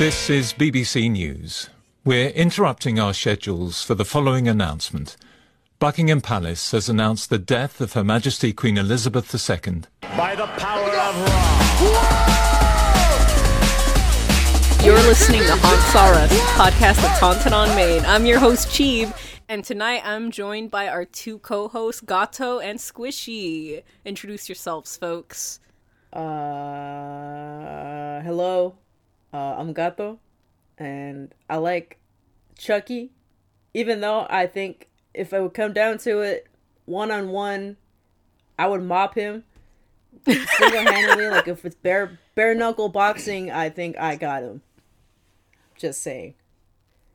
This is BBC News. We're interrupting our schedules for the following announcement. Buckingham Palace has announced the death of Her Majesty Queen Elizabeth II. By the power of Ra. You're listening to Haunt Saw podcast that's haunted on Maine. I'm your host, Cheeb, and tonight I'm joined by our two co-hosts, Gato and Squishy. Introduce yourselves, folks. Uh, hello. Uh, I'm Gato, and I like Chucky, even though I think if it would come down to it, one on one, I would mop him single handedly. like if it's bare bare knuckle boxing, I think I got him. Just saying.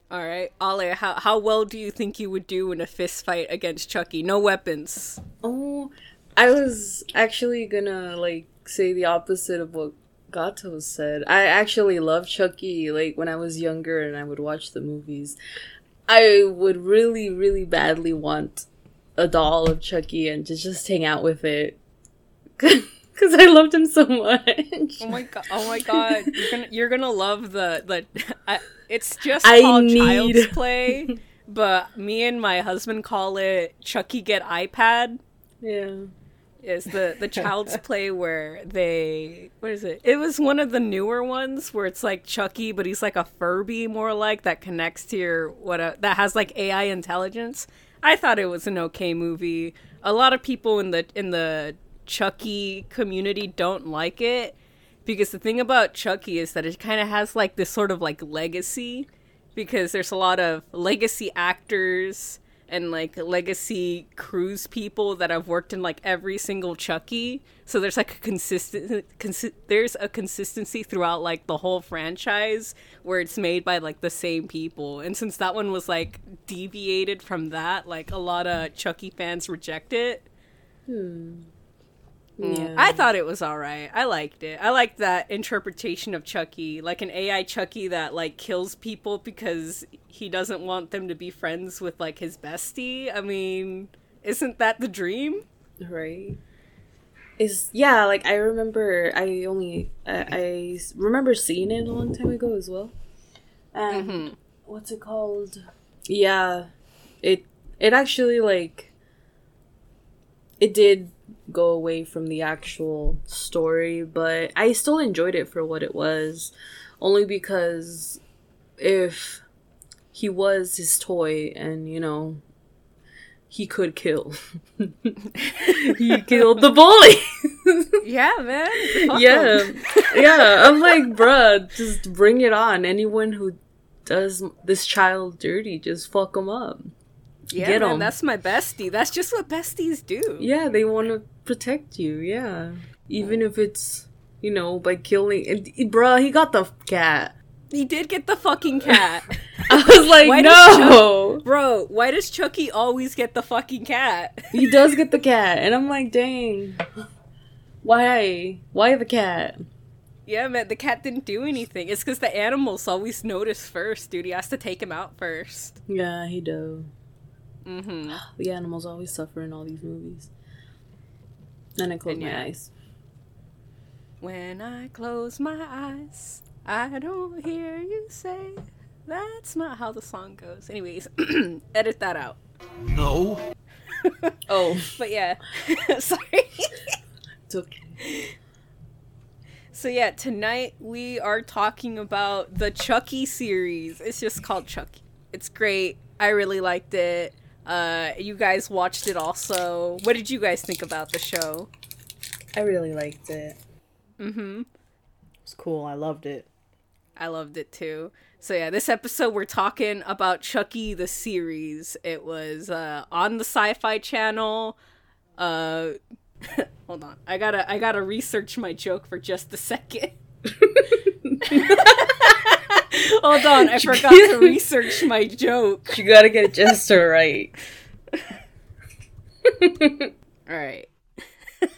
All right, Ale, how how well do you think you would do in a fist fight against Chucky? No weapons. Oh, I was actually gonna like say the opposite of what Gato said. I actually love Chucky. Like when I was younger and I would watch the movies, I would really, really badly want a doll of Chucky and to just hang out with it because I loved him so much. Oh my god! Oh my god! You're gonna you're gonna love the the. I, it's just I called need- Child's Play, but me and my husband call it Chucky Get iPad. Yeah. Is the the child's play where they what is it? It was one of the newer ones where it's like chucky but he's like a furby more like that connects to your what a, that has like ai intelligence. I thought it was an okay movie. A lot of people in the in the chucky community don't like it because the thing about chucky is that it kind of has like this sort of like legacy because there's a lot of legacy actors and like legacy cruise people that I've worked in like every single Chucky. So there's like a consistent consi- there's a consistency throughout like the whole franchise where it's made by like the same people. And since that one was like deviated from that, like a lot of Chucky fans reject it. Hmm. Yeah. I thought it was all right. I liked it. I liked that interpretation of Chucky, like an AI Chucky that like kills people because he doesn't want them to be friends with like his bestie. I mean, isn't that the dream? right is yeah like i remember i only I, I remember seeing it a long time ago as well and what's it called yeah it it actually like it did go away from the actual story but i still enjoyed it for what it was only because if he was his toy and you know he could kill. He killed the bully. Yeah, man. Yeah. yeah. I'm like bruh just bring it on. Anyone who does this child dirty just fuck him up yeah, get man. 'em. That's my bestie. That's just what besties do. yeah they want to protect you yeah even if it's you know by killing and, bruh he got the cat He did get the fucking cat. i was like Why no Bro, why does Chucky always get the fucking cat? he does get the cat and i'm like dang why why the cat Yeah, man, the cat didn't do anything. It's because the animals always notice first, dude. He has to take him out first. yeah he do Mm-hmm. the animals always suffer in all these movies then i close And my yeah. eyes When I close my eyes, I don't hear you say. That's not how the song goes. Anyways, edit that out. No. oh But yeah, sorry. it's okay So yeah, tonight we are talking about the Chucky series. It's just called Chucky. It's great. I really liked it. Uh, you guys watched it also. What did you guys think about the show? I really liked it. Mm-hmm. was cool. I loved it. I loved it too. So yeah, this episode we're talking about Chucky the series. It was uh, on the Sci-Fi Channel. Uh, hold on, I gotta I gotta research my joke for just a second. hold on, I forgot to research my joke. You gotta get Jester right. All right.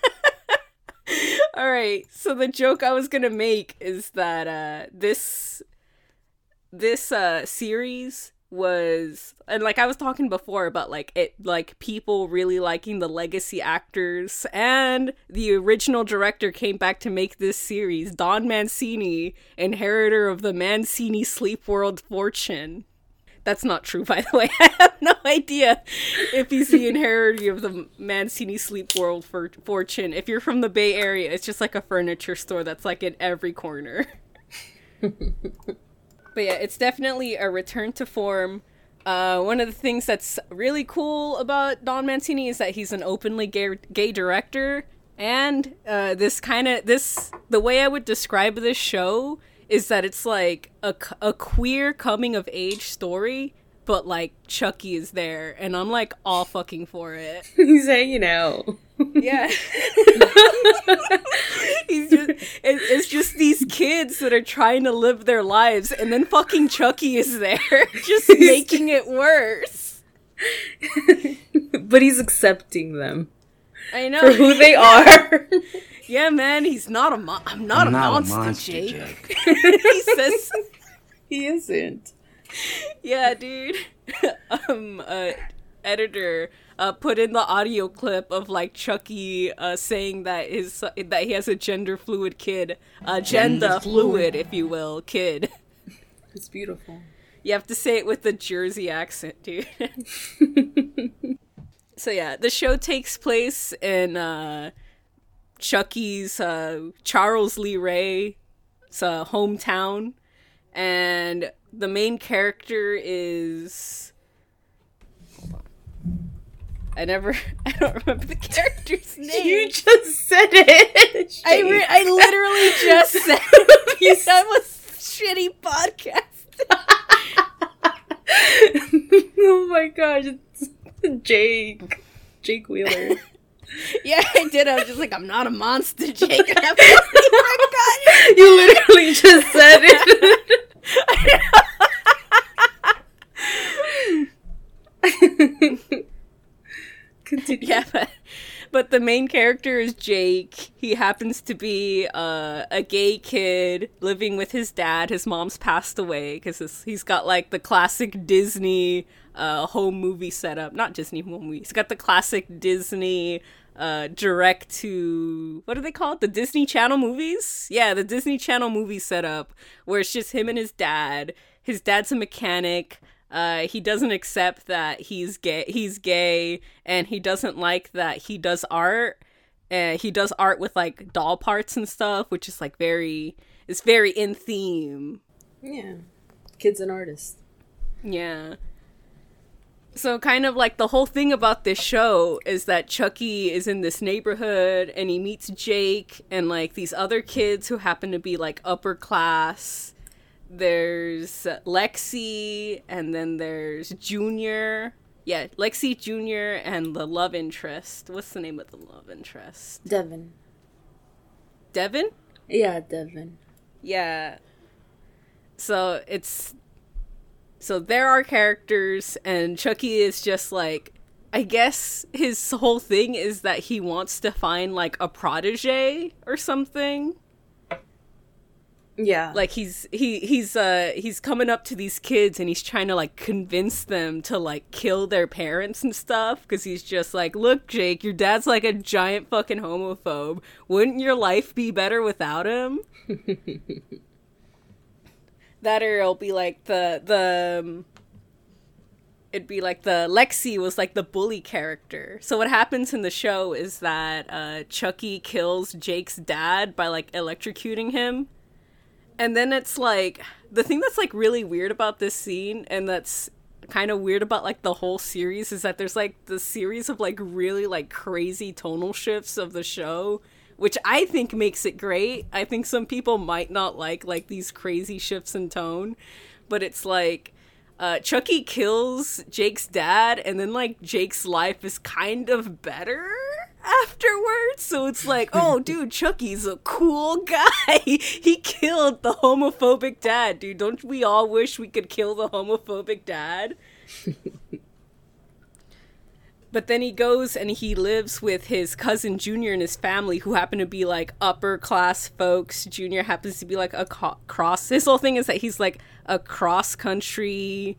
All right. So the joke I was to make is that uh this this uh series was and like I was talking before about like it like people really liking the legacy actors and the original director came back to make this series Don Mancini inheritor of the Mancini Sleep World fortune. That's not true by the way. I have no idea if he's the inheritor of the Mancini Sleep World for fortune. If you're from the Bay Area it's just like a furniture store that's like in every corner but yeah, it's definitely a return to form. Uh, one of the things that's really cool about Don Mancini is that he's an openly gay, gay director, and uh, this kind of this the way I would describe this show is that it's like a, a queer coming of age story, but like Chucky is there, and I'm like all fucking for it. He's hanging out. Yeah. He's just, it, it's just these kids that are trying to live their lives, and then fucking Chucky is there, just making it worse. but he's accepting them I know for who they are. Yeah, man, he's not a mo- I'm not, I'm a, not a monster, monster, Jake. Jake. he says, he isn't. "Yeah, dude." um, uh, editor uh, put in the audio clip of like Chucky uh, saying that his that he has a gender fluid kid, uh, gender, Gender fluid, if you will, kid. It's beautiful. You have to say it with the Jersey accent, dude. so yeah, the show takes place in uh, Chucky's uh, Charles Lee Ray's uh, hometown, and the main character is. I never. I don't remember the character's name. You just said it. I, re- I literally just said it. that was shitty podcast. oh my gosh, it's Jake. Jake Wheeler. Yeah, I did. I was just like, I'm not a monster, Jake. And I fucking you literally just said it. Continue. yeah, but, but the main character is Jake. He happens to be uh, a gay kid living with his dad. His mom's passed away because he's got like the classic Disney uh, home movie setup. Not Disney home movie. He's got the classic Disney uh, direct to what are they called? The Disney Channel movies? Yeah, the Disney Channel movie setup where it's just him and his dad. His dad's a mechanic. Uh, he doesn't accept that he's gay. He's gay, and he doesn't like that he does art. And he does art with like doll parts and stuff, which is like very, it's very in theme. Yeah. Kid's and artists. Yeah. So kind of like the whole thing about this show is that Chucky is in this neighborhood and he meets Jake and like these other kids who happen to be like upper class. There's Lexi and then there's Junior. Yeah, Lexi Junior and the love interest. What's the name of the love interest? Devin. Devin? Yeah, Devin. Yeah. So it's so there are characters and Chucky is just like I guess his whole thing is that he wants to find like a protege or something. Yeah. Like he's he he's uh he's coming up to these kids and he's trying to like convince them to like kill their parents and stuff cuz he's just like, "Look, Jake, your dad's like a giant fucking homophobe. Wouldn't your life be better without him?" that or it'll be like the the um, it'd be like the Lexi was like the bully character. So what happens in the show is that uh, Chucky kills Jake's dad by like electrocuting him, and then it's like the thing that's like really weird about this scene, and that's kind of weird about like the whole series is that there's like the series of like really like crazy tonal shifts of the show which I think makes it great. I think some people might not like like these crazy shifts in tone, but it's like uh, Chucky kills Jake's dad, and then like Jake's life is kind of better afterwards. So it's like, oh, dude, Chucky's a cool guy. he killed the homophobic dad, dude. Don't we all wish we could kill the homophobic dad? But then he goes and he lives with his cousin Junior and his family, who happen to be like upper class folks. Junior happens to be like a co- cross. His whole thing is that he's like a cross country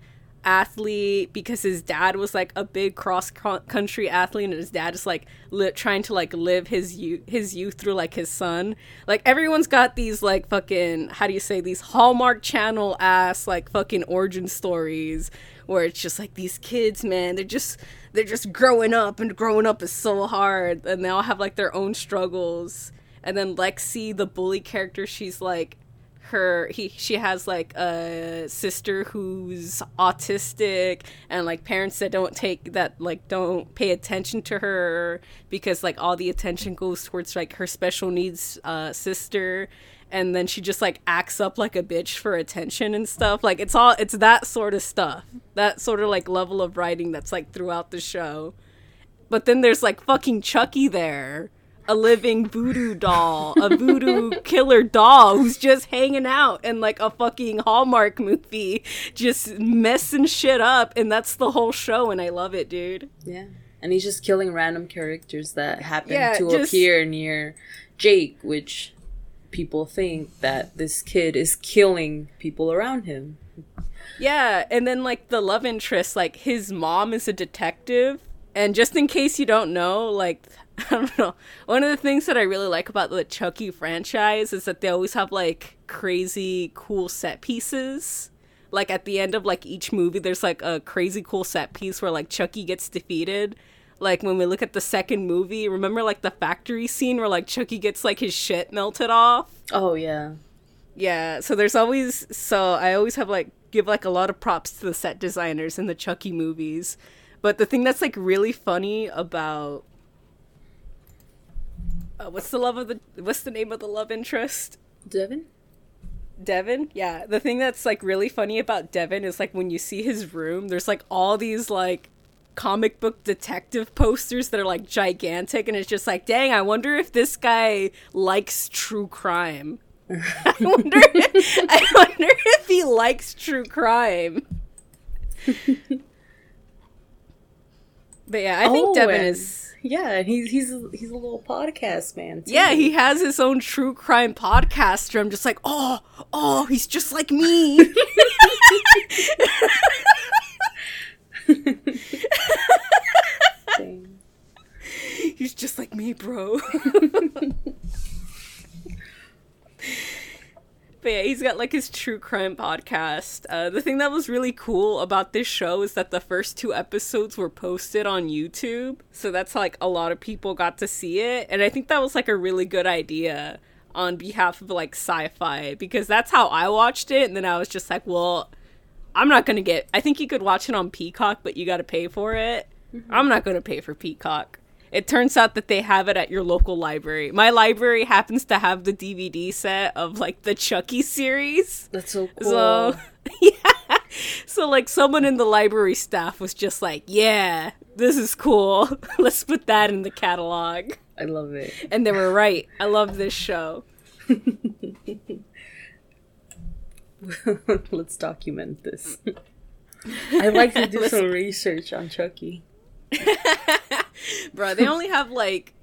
athlete because his dad was like a big cross country athlete and his dad is like li- trying to like live his youth his youth through like his son. Like everyone's got these like fucking how do you say these hallmark channel ass like fucking origin stories where it's just like these kids man they're just they're just growing up and growing up is so hard and they all have like their own struggles. And then lexi the bully character she's like her he she has like a sister who's autistic and like parents that don't take that like don't pay attention to her because like all the attention goes towards like her special needs uh sister. And then she just like acts up like a bitch for attention and stuff. Like it's all it's that sort of stuff. That sort of like level of writing that's like throughout the show. But then there's like fucking chucky there a living voodoo doll, a voodoo killer doll who's just hanging out in like a fucking Hallmark movie, just messing shit up, and that's the whole show, and I love it, dude. Yeah. And he's just killing random characters that happen Yeah, to just- appear near Jake, which people think that this kid is killing people around him. Yeah, and then like the love interest, like his mom is a detective, and just in case you don't know, like I don't know, one of the things that I really like about the Chucky franchise is that they always have like crazy cool set pieces. Like at the end of like each movie, there's like a crazy cool set piece where like Chucky gets defeated. Like when we look at the second movie, remember like the factory scene where like Chucky gets like his shit melted off? Oh yeah. Yeah, so there's always so I always have like give like a lot of props to the set designers in the Chucky movies. But the thing that's like really funny about uh, what's the love of the what's the name of the love interest? Devin? Devin? Yeah, the thing that's like really funny about Devin is like when you see his room, there's like all these like comic book detective posters that are like gigantic and it's just like, "Dang, I wonder if this guy likes true crime." I wonder I wonder if he likes true crime. but yeah, I think Oh, Devin is Yeah, he's he's a, he's a little podcast man. Too. Yeah, he has his own true crime podcast. I'm just like, oh, oh, he's just like me. He's just like me, bro. But yeah, he's got like his true crime podcast. Uh, the thing that was really cool about this show is that the first two episodes were posted on YouTube. So that's like a lot of people got to see it. And I think that was like a really good idea on behalf of like sci fi because that's how I watched it. And then I was just like, well, I'm not going to get. I think you could watch it on Peacock, but you got to pay for it. I'm not going to pay for Peacock. It turns out that they have it at your local library. My library happens to have the DVD set of like the Chucky series. That's so cool. So, yeah. So, like, someone in the library staff was just like, yeah, this is cool. Let's put that in the catalog. I love it. And they were right. I love this show. Let's document this. I'd like to do some research on Chucky. Bro, they only have like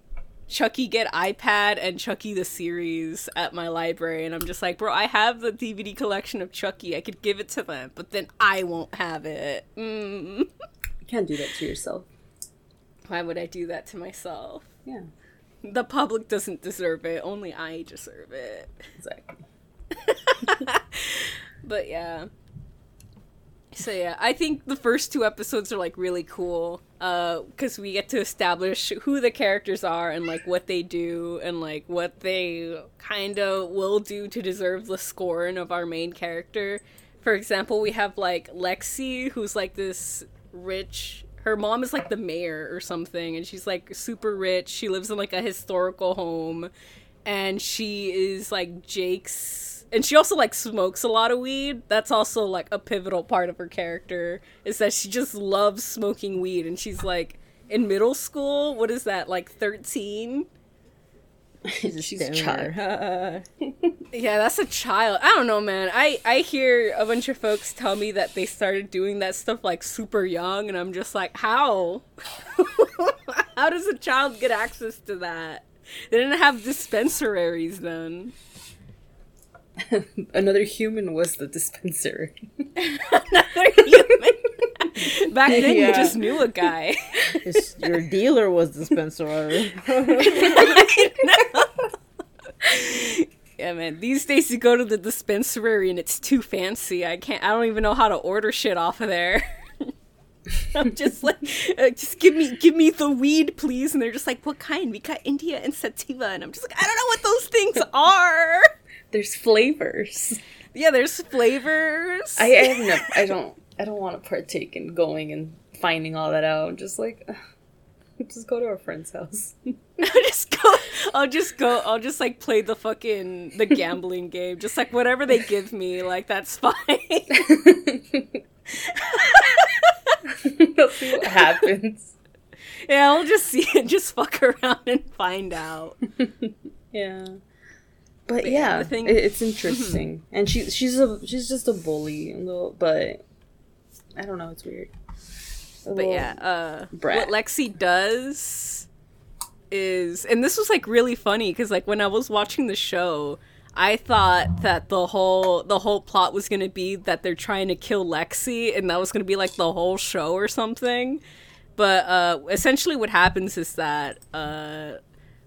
Chucky Get iPad and Chucky the series at my library. And I'm just like, bro, I have the DVD collection of Chucky. I could give it to them, but then I won't have it. Mm. You can't do that to yourself. Why would I do that to myself? Yeah, The public doesn't deserve it. Only I deserve it. exactly. But yeah. So yeah, I think the first two episodes are like really cool uh cuz we get to establish who the characters are and like what they do and like what they kind of will do to deserve the scorn of our main character. For example, we have like Lexi who's like this rich her mom is like the mayor or something and she's like super rich. She lives in like a historical home and she is like Jake's and she also like smokes a lot of weed. That's also like a pivotal part of her character is that she just loves smoking weed and she's like in middle school. What is that? Like 13? She's a child. Yeah, that's a child. I don't know, man. I I hear a bunch of folks tell me that they started doing that stuff like super young and I'm just like, "How? How does a child get access to that?" They didn't have dispensaries then. Another human was the dispenser. Another human. Back then, you just knew a guy. It's- your dealer was the Spencer. yeah, man. These days, you go to the dispensary and it's too fancy. I can't. I don't even know how to order shit off of there. I'm just like, uh, just give me, give me the weed, please. And they're just like, what kind? We got indica and sativa, and I'm just like, I don't know what those things are. There's flavors. Yeah, there's flavors. I, I have no. I don't. I don't want to partake in going and finding all that out. I'm just like, just go to a friend's house. I'll just go. I'll just go. I'll just like play the fucking the gambling game. Just like whatever they give me, like that's fine. Let's see what happens. yeah, I'll just see it. Just fuck around and find out. Yeah. But, But yeah, yeah, it- it's interesting, and she she's a she's just a bully, a little, but I don't know, it's weird. A But yeah, uh, what Lexi does is, and this was like really funny because like when I was watching the show, I thought that the whole the whole plot was gonna be that they're trying to kill Lexi, and that was gonna be like the whole show or something. But uh, essentially, what happens is that uh,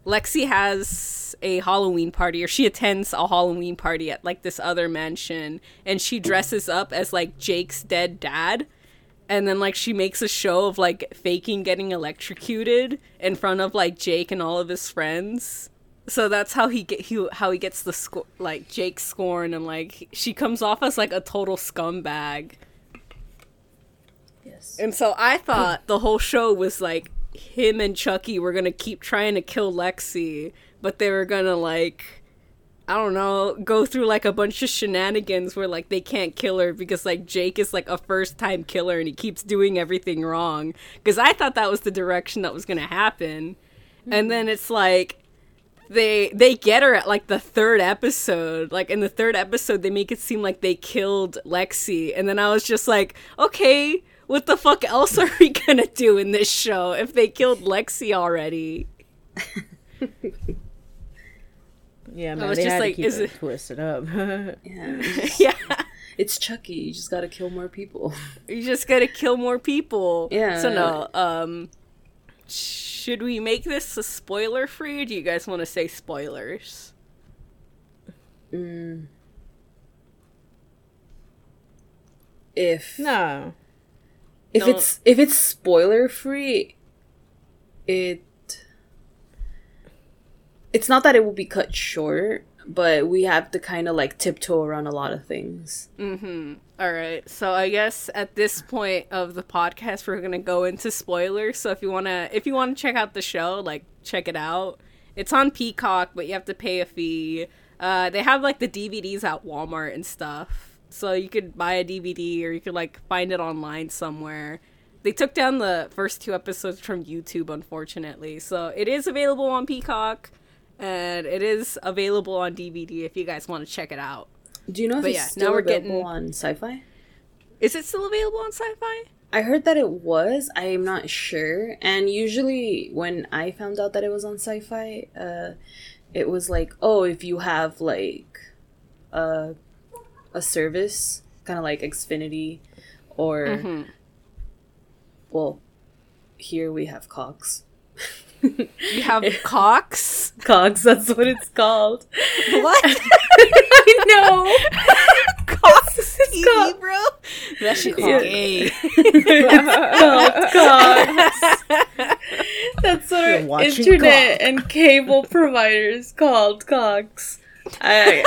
Lexi has a Halloween party, or she attends a Halloween party at like this other mansion, and she dresses up as like Jake's dead dad. And then like she makes a show of like faking getting electrocuted in front of like Jake and all of his friends. So that's how he get he how he gets the sco- like Jake scorn and like she comes off as like a total scumbag. yes. And so I thought the whole show was like him and Chucky were gonna keep trying to kill Lexi, but they were gonna like I don't know, go through like a bunch of shenanigans where like they can't kill her because like Jake is like a first time killer and he keeps doing everything wrong. Because I thought that was the direction that was gonna happen. And then mm-hmm. it's like they they get her at like the third episode. Like in the third episode, they make it seem like they killed Lexi, and then I was just like, okay, what the fuck else are we gonna do in this show if they killed Lexi already? Yeah, man, I was they just had like, to keep is it, it- twisted up. Yeah, it's, just- yeah, it's Chucky. You just gotta kill more people. you just gotta kill more people. Yeah. So no, um, should we make this a spoiler free? Do you guys want to say spoilers? If no, if it's if it's spoiler free, it it's not that it will be cut short, but we have to kind of like tiptoe around a lot of things. Hmm. All right. So I guess at this point of the podcast we're going to go into spoilers. So if you want to if you want to check out the show, like check it out. It's on Peacock, but you have to pay a fee. Uh they have like the DVDs at Walmart and stuff. So you could buy a DVD or you could like find it online somewhere. They took down the first two episodes from YouTube unfortunately. So it is available on Peacock and it is available on DVD if you guys want to check it out. Do you know if But it's yeah, now we're available getting- on Sci-Fi? Is it still available on Sci-Fi? I heard that it was. I am not sure. And usually, when I found out that it was on Sci-Fi, uh, it was like, oh, if you have like a a service, kind of like Xfinity, or Mm-hmm. well, here we have Cox. You have Cox. Cox, that's what it's called. What? I know. Cox TV, called- bro? That shit's Yeah. gay. Cox. That's what You're our internet and cable providers called Cox. I,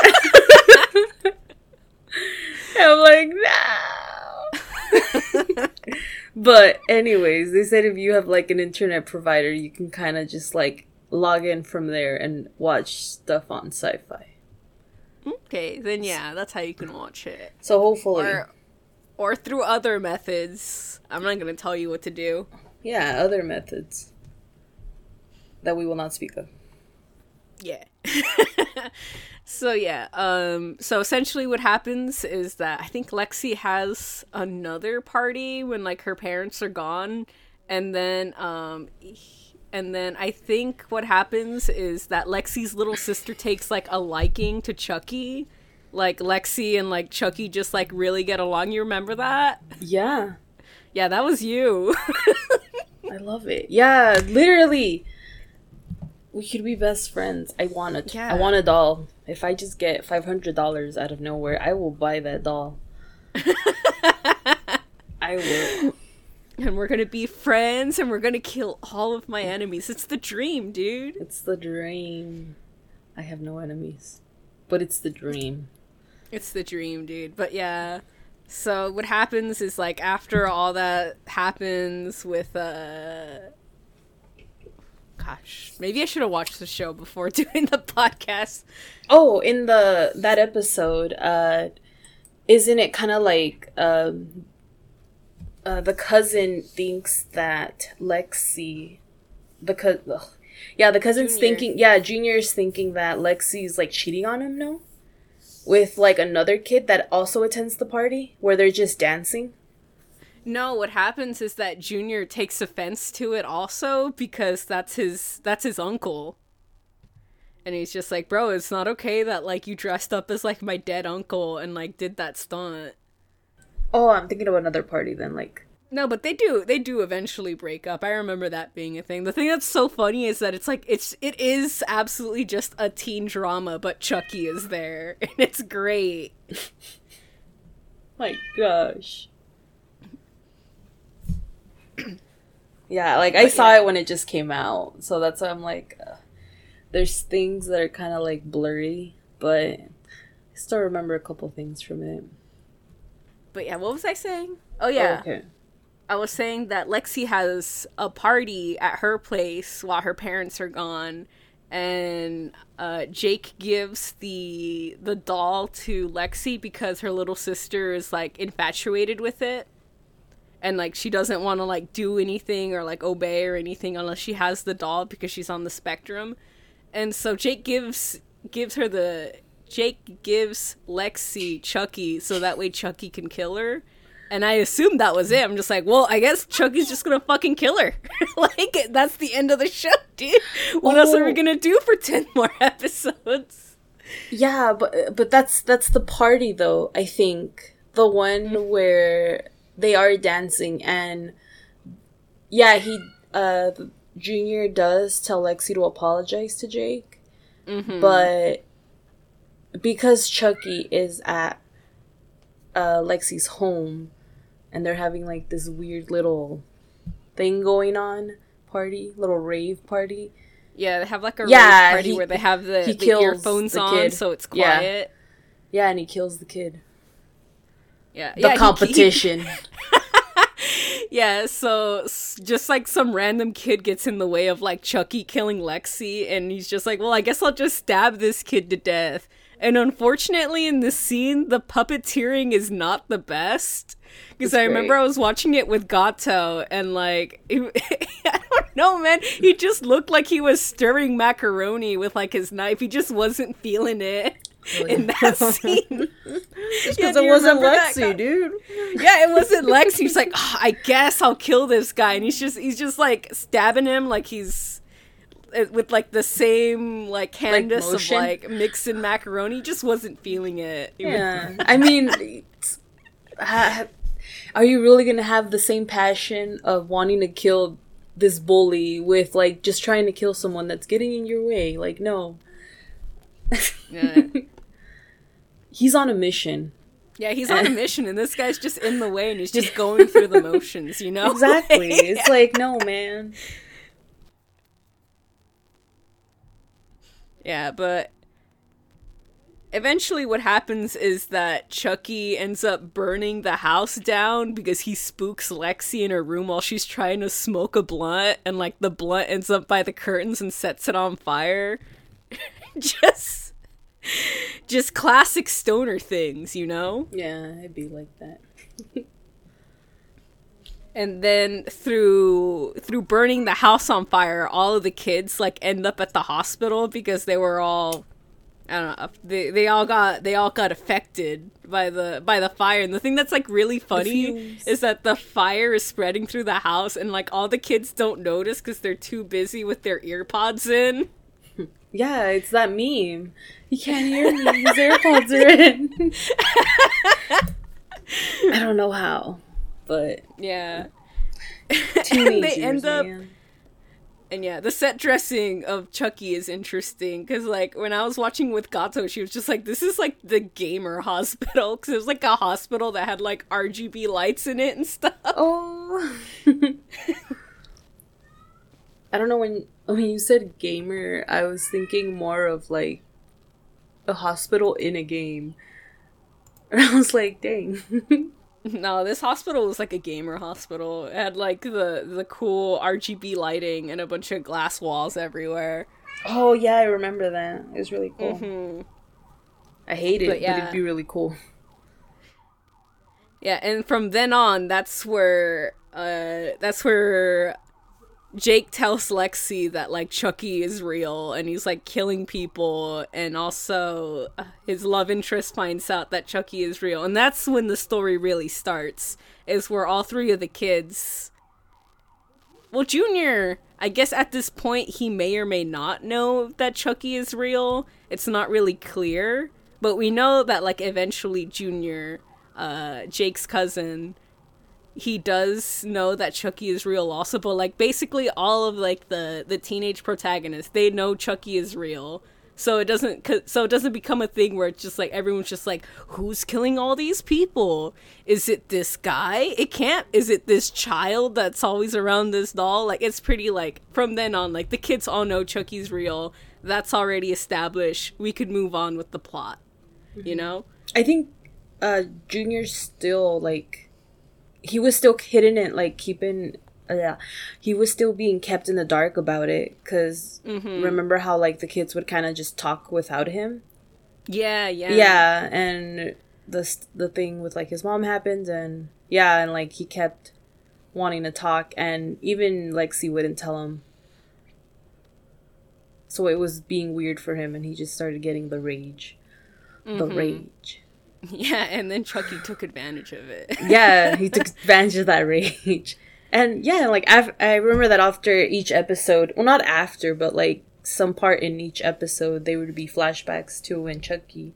I'm like, no. but anyways, they said if you have like an internet provider, you can kind of just like log in from there and watch stuff on Sci-Fi. Okay, then yeah, that's how you can watch it. So hopefully, Or, or through other methods. I'm not gonna tell you what to do. yeah, other methods that we will not speak of. Yeah. so yeah, um so essentially what happens is that I think Lexi has another party when like her parents are gone and then um and then I think what happens is that Lexi's little sister takes like a liking to Chucky. Like Lexi and like Chucky just like really get along. You remember that? Yeah. Yeah, that was you. I love it. Yeah, literally. We could be best friends. I want a, Yeah. I want a doll. If I just get five hundred dollars out of nowhere, I will buy that doll. I will. and we're gonna be friends and we're gonna kill all of my enemies. It's the dream, dude. It's the dream. I have no enemies, but it's the dream. It's the dream, dude. But yeah. So what happens is like after all that happens with uh gosh, maybe I should have watched the show before doing the podcast. Oh, in the that episode, uh, isn't it kind of like um, uh, the cousin thinks that Lexi, the co- ugh. yeah, the cousin's Junior. thinking, yeah, Junior's thinking that Lexi's like cheating on him, no, with like another kid that also attends the party where they're just dancing. No, what happens is that Junior takes offense to it also because that's his that's his uncle. And he's just like, "Bro, it's not okay that like you dressed up as like my dead uncle and like did that stunt." Oh, I'm thinking of another party then, like. No, but they do they do eventually break up. I remember that being a thing. The thing that's so funny is that it's like it's it is absolutely just a teen drama, but Chucky is there and it's great. My gosh. Yeah, like I saw yeah. it when it just came out, so that's why I'm like, uh, there's things that are kind of like blurry, but I still remember a couple things from it. But yeah, what was I saying? Oh yeah. Oh, okay. I was saying that Lexi has a party at her place while her parents are gone, and uh, Jake gives the the doll to Lexi because her little sister is like infatuated with it, and like she doesn't want to like do anything or like obey or anything unless she has the doll because she's on the spectrum, and so Jake gives gives her the Jake gives Lexi Chucky so that way Chucky can kill her. And I assumed that was it. I'm just like, well, I guess Chucky's just gonna fucking kill her. like, that's the end of the show, dude. What else are we Oh. gonna do for 10 more episodes? Yeah, but but that's that's the party though. I think the one mm. where they are dancing and yeah, he uh Junior does tell Lexi to apologize to Jake, but because Chucky is at uh Lexi's home and they're having like this weird little thing going on party, little rave party. Yeah, they have like a Yeah, rave party he- where they have the, he the earphones the on so it's Yeah. quiet. Yeah, and he kills the kid. Yeah, The yeah, he- he- competition. Yeah, so just like some random kid gets in the way of like Chucky killing Lexi, and he's just like, well, I guess I'll just stab this kid to death. And unfortunately, in this scene, the puppeteering is not the best. Because I remember great. I was watching it with Gato, and like, I don't know, man. He just looked like he was stirring macaroni with like his knife. He just wasn't feeling it in that scene. Because Yeah, it wasn't Lexi, dude. yeah, it wasn't Lex. He's like, "Ah, I guess I'll kill this guy, and he's just he's just like stabbing him like he's uh, with like the same like cadence of motion? like mixing macaroni. He just wasn't feeling it. Yeah, I mean, are you really gonna have the same passion of wanting to kill this bully with like just trying to kill someone that's getting in your way? Like, no, yeah. he's on a mission. Yeah, he's on a mission, and this guy's just in the way, and he's just going through the motions. You know Exactly. it's like, no, man. Yeah, but eventually what happens is that Chucky ends up burning the house down because he spooks Lexi in her room while she's trying to smoke a blunt and like the blunt ends up by the curtains and sets it on fire. just just classic stoner things, you know? Yeah, it'd be like that. and then through through burning the house on fire all of the kids like end up at the hospital because they were all I don't know they, they all got they all got affected by the by the fire and the thing that's like really funny is that the fire is spreading through the house and like all the kids don't notice because they're too busy with their AirPods in Yeah, it's that meme. He can't hear me. His AirPods are in. I don't know how, but Yeah. teenagers, end up- man. And yeah, the set dressing of Chucky is interesting because, like, when I was watching with Gato, she was just like, "This is like the gamer hospital," because it was like a hospital that had like RGB lights in it and stuff. Oh. I don't know when when you said gamer, I was thinking more of like a hospital in a game. And I was like, dang. No, this hospital was like a gamer hospital. It had like the the cool RGB lighting and a bunch of glass walls everywhere. oh yeah, I remember that. It was really cool. hmm I hate it, But but, it'd be really cool. Yeah, and from then on, that's where uh that's where Jake tells Lexi that like Chucky is real and he's like killing people and also uh, his love interest finds out that Chucky is real. And that's when the story really starts. Is where all three of the kids Well, Junior, I guess at this point he may or may not know that Chucky is real. It's not really clear, but we know that like eventually Junior uh Jake's cousin he does know that Chucky is real also, but like basically all of like the the teenage protagonists, they know Chucky is real. So it doesn't so it doesn't become a thing where it's just like everyone's just like who's killing all these people? Is it this guy? It can't is it this child that's always around this doll? Like it's pretty like from then on like the kids all know Chucky's real. That's already established. We could move on with the plot. You know? I think uh Junior's still like he was still hidden it like keeping uh, yeah he was still being kept in the dark about it because remember how like the kids would kind of just talk without him? Yeah, yeah. yeah and the the thing with like his mom happened and yeah and like he kept wanting to talk and even Lexi wouldn't tell him. So it was being weird for him and he just started getting the rage. The rage Yeah, and then Chucky took advantage of it. yeah, he took advantage of that rage. And yeah, like af- I remember that after each episode, well, not after, but like some part in each episode, there would be flashbacks to when Chucky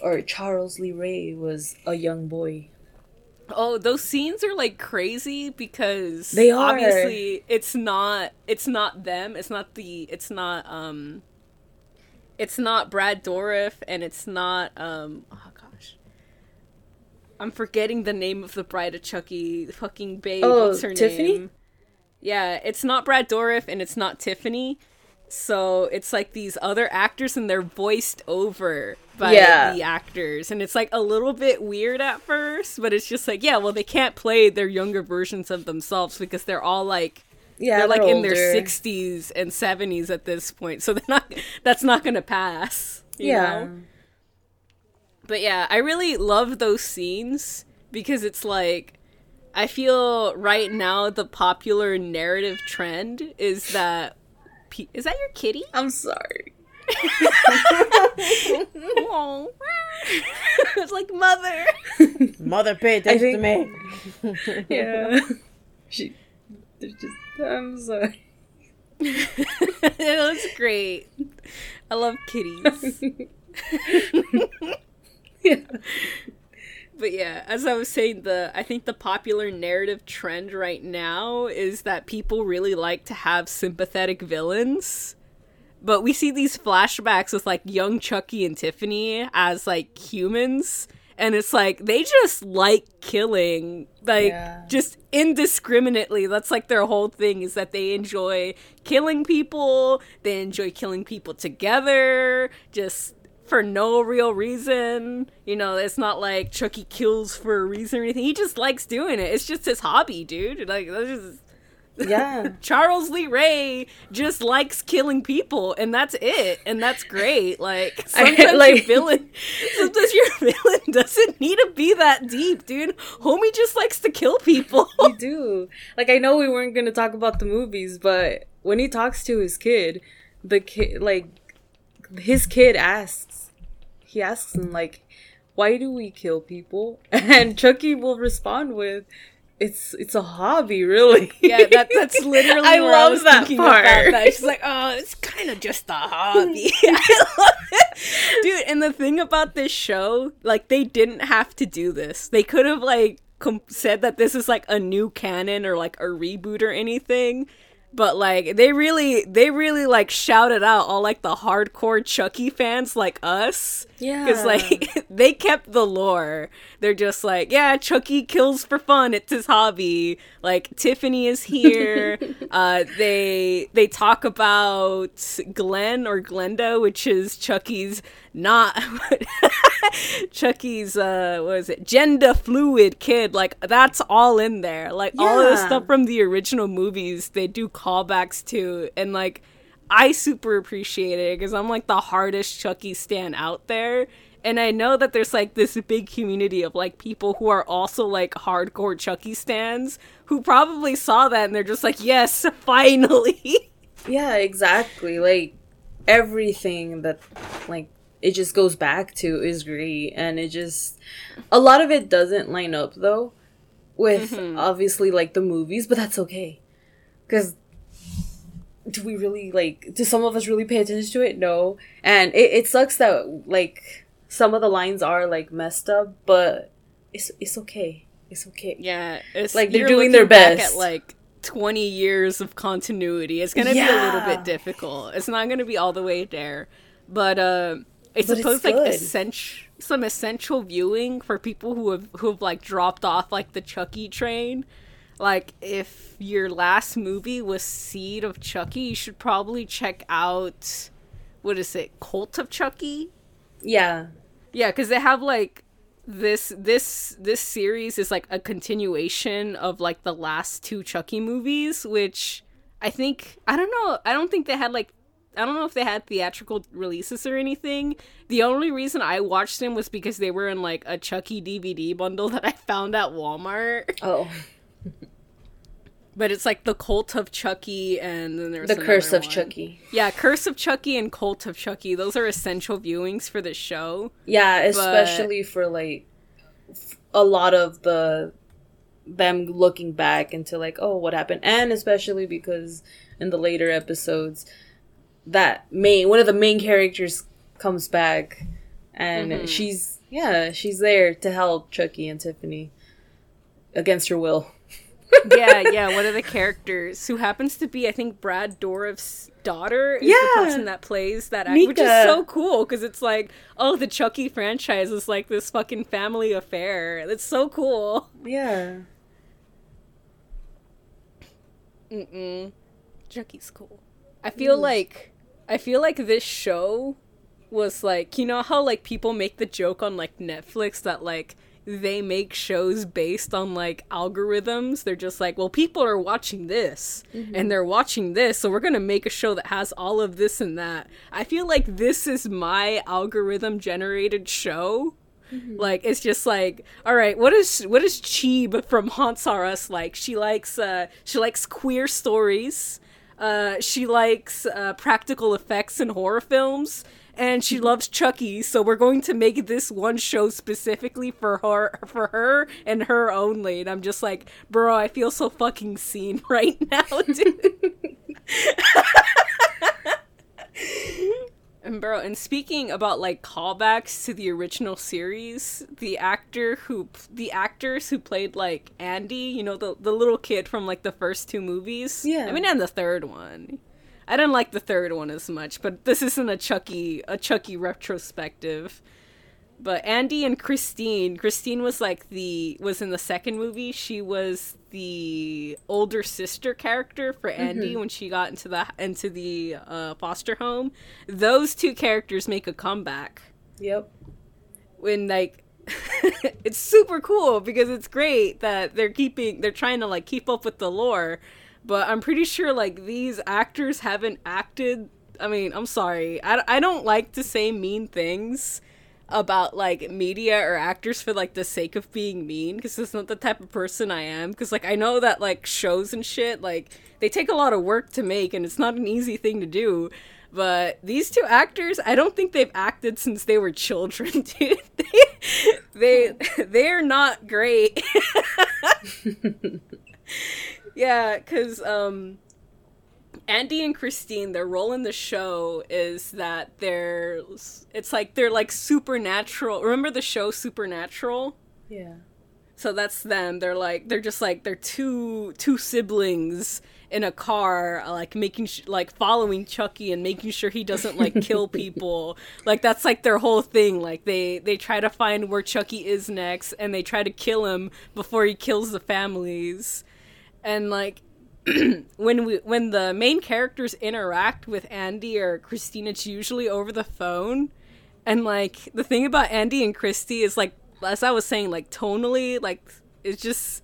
or Charles Lee Ray was a young boy. Oh, those scenes are like crazy because They are. obviously it's not it's not them. It's not the it's not um it's not Brad Dourif and it's not um oh. I'm forgetting the name of the bride of Chucky, the fucking babe. Oh, What's her Tiffany? name? Yeah, it's not Brad Dourif and it's not Tiffany. So it's like these other actors and they're voiced over by Yeah. the actors. And it's like a little bit weird at first, but it's just like, yeah, well, they can't play their younger versions of themselves because they're all like, Yeah, they're like in their 60s and 70s at this point. So they're not, that's not going to pass. you Yeah. know? But yeah, I really love those scenes because it's like I feel right now the popular narrative trend is that pe- is that your kitty? I'm sorry. Aw. it's like mother. Mother, pay attention think- to me. Yeah. she, they're just, I'm sorry. it looks great. I love kitties. Yeah. But yeah, as I was saying, the I think the popular narrative trend right now is that people really like to have sympathetic villains. But we see these flashbacks with like young Chucky and Tiffany as like humans, and it's like they just like killing, like Yeah. just indiscriminately. That's like their whole thing is that they enjoy killing people, they enjoy killing people together, just for no real reason. You know, it's not like Chucky kills for a reason or anything. He just likes doing it. It's just his hobby, dude. Like that's just Yeah. Charles Lee Ray just likes killing people, and that's it, and that's great. Like sometimes like- your villain, sometimes your villain doesn't need to be that deep, dude. Homie just likes to kill people. we do. Like I know we weren't gonna talk about the movies, but when he talks to his kid, the kid like his kid asks he asks him like, Why do we kill people? And Chucky will respond with it's it's a hobby, really. yeah, that that's literally. I love was that part. That. She's like, oh, it's kind of just a hobby. I love it, dude. And the thing about this show, like, they didn't have to do this. They could have like com- said that this is like a new canon or like a reboot or anything but like they really they really like shouted out all like the hardcore chucky fans like us Yeah. because like they kept the lore. They're just like yeah chucky kills for fun. It's his hobby. Like tiffany is here. Uh they they talk about glenn or glenda which is chucky's not chucky's uh what is it? Gender fluid kid. Like that's all in there. Like all of the stuff from the original movies they do callbacks to. And like i super appreciate it because i'm like the hardest chucky stan out there and i know that there's like this big community of like people who are also like hardcore chucky stands who probably saw that and they're just like yes finally Yeah, exactly. Like everything that like it just goes back to is great and it just a lot of it doesn't line up though with mm-hmm. obviously like the movies, but that's okay. Cuz do we really like do some of us really pay attention to it? No. And it, it sucks that like some of the lines are like messed up, but it's it's okay. It's okay. Yeah, it's Like, they're doing their best. At like twenty years of continuity, it's gonna be a little bit difficult. It's not gonna be all the way there, but uh, I But it's suppose like essential some essential viewing for people who have who have like dropped off like the Chucky train. Like if your last movie was Seed of Chucky, you should probably check out what is it, Cult of Chucky? Yeah. Yeah, because they have like this this this series is like a continuation of like the last two Chucky movies, which I think I don't know. I don't think they had like I don't know if they had theatrical releases or anything. The only reason I watched them was because they were in like a Chucky DVD bundle that I found at Walmart. Oh. But it's like the Cult of Chucky and then there's The Curse of one. Chucky. Yeah, Curse of Chucky and Cult of Chucky. Those are essential viewings for the show. Yeah, especially for like a lot of the them looking back into like, oh, what happened, and especially because in the later episodes, that main one of the main characters comes back, and mm-hmm. she's yeah, she's there to help Chucky and Tiffany against her will. Yeah, yeah. One of the characters who happens to be, I think, Brad Dourif's daughter is Yeah. the person that plays that, act, which is so cool because it's like, oh, the Chucky franchise is like this fucking family affair. It's so cool. Yeah, Mm-mm. Chucky's cool. I feel mm. like, I feel like this show was like, you know how like people make the joke on like Netflix that like they make shows based on like algorithms. They're just like, well, people are watching this and they're watching this, so we're gonna make a show that has all of this and that. I feel like this is my algorithm generated show. Like it's just like, all right, what is what is Cheeb from Haunts R Us like? She likes uh she likes queer stories. Uh, she likes uh, practical effects in horror films, and she loves Chucky. So we're going to make this one show specifically for her, for her and her only. And I'm just like, bro, I feel so fucking seen right now, dude. And bro, and speaking about like callbacks to the original series, the actor who the actors who played like Andy, you know, the the little kid from like the first two movies. Yeah. I mean, and the third one. I didn't like the third one as much, but this isn't a Chucky a Chucky retrospective. But Andy and Christine, Christine was like the was in the second movie. She was the older sister character for Andy when she got into the into the uh, foster home. Those two characters make a comeback yep. when like it's super cool because it's great that they're keeping they're trying to like keep up with the lore but i'm pretty sure like these actors haven't acted i mean i'm sorry i, I don't like to say mean things about like media or actors for like the sake of being mean because it's not the type of person i am because like i know that like shows and shit like they take a lot of work to make and it's not an easy thing to do but these two actors, I don't think they've acted since they were children, dude. They they they're not great. yeah, cuz um Andy and Christine, their role in the show is that they're it's like they're like supernatural. Remember the show Supernatural? Yeah. So that's them. They're like they're just like they're two two siblings in a car, like making sh- like following Chucky and making sure he doesn't like kill people. like that's like their whole thing. Like they they try to find where Chucky is next, and they try to kill him before he kills the families. And like when we when the main characters interact with Andy or Christine, it's usually over the phone. And like the thing about Andy and Christy is like as I was saying, like tonally, like it's just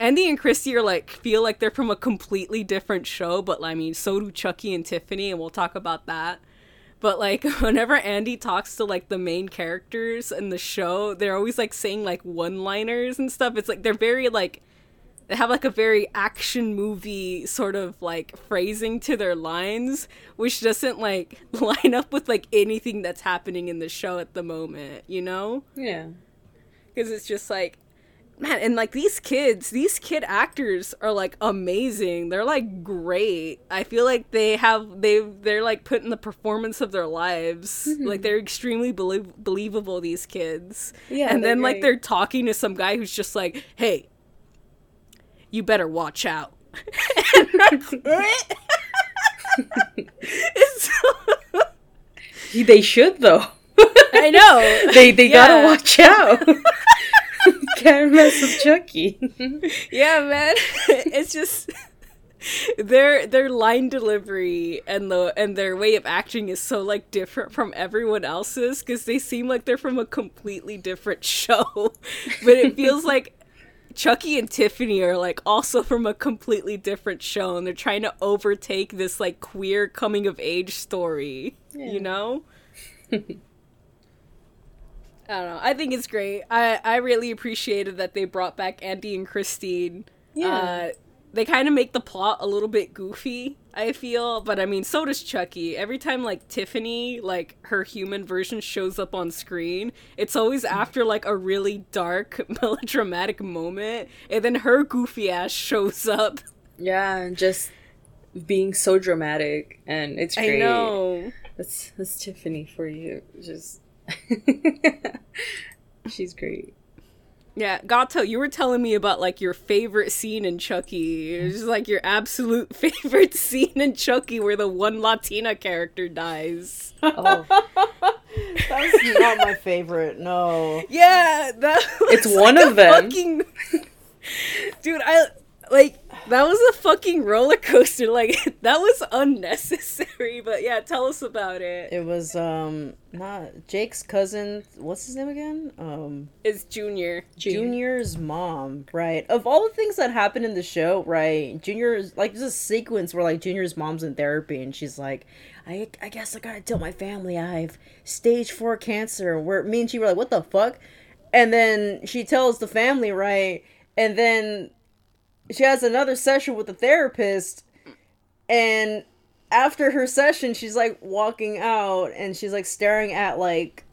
Andy and Christy are like feel like they're from a completely different show, but I mean so do Chucky and Tiffany, and we'll talk about that. But like whenever Andy talks to like the main characters in the show, they're always like saying like one liners and stuff. It's like they're very like they have like a very action movie sort of like phrasing to their lines, which doesn't like line up with like anything that's happening in the show at the moment, you know? Yeah. Because it's just like, man, and like these kids, these kid actors are like amazing. They're like great. I feel like they have they they're like putting the performance of their lives. Mm-hmm. Like they're extremely belie- believable. These kids. Yeah, and then like they're talking to some guy who's just like, hey, you better watch out. so- They should though. I know. They they Yeah. gotta watch out. Can't mess with Chucky. yeah, man. it's just their their line delivery and the and their way of acting is so like different from everyone else's because they seem like they're from a completely different show, but it feels like. Chucky and Tiffany are like also from a completely different show and they're trying to overtake this like queer coming of age story. You know? I don't know. I think it's great. I I really appreciated that they brought back Andy and Christine. Yeah. Uh, they kind of make the plot a little bit goofy, I feel, but I mean, so does Chucky. Every time like Tiffany, like her human version shows up on screen, it's always after like a really dark melodramatic moment, and then her goofy ass shows up. Yeah, and just being so dramatic and it's great. I know. That's that's Tiffany for you. Just She's great. Yeah, Gato, you were telling me about like your favorite scene in Chucky. It was like your absolute favorite scene in Chucky where the one Latina character dies. Oh. That's not my favorite. No. Yeah, that was It's one like of a them. Fucking... Dude, I like that was a fucking roller coaster. Like that was unnecessary. But yeah, tell us about it. It was um not Jake's cousin. What's his name again? Um It's Junior. Junior's mom, right? Of all the things that happened in the show, right? Junior's like there's a sequence where like Junior's mom's in therapy and she's like, I I guess I gotta tell my family I have stage four cancer. Where me and she were like, what the fuck? And then she tells the family, right? And then she has another session with the therapist and after her session she's like walking out and she's like staring at like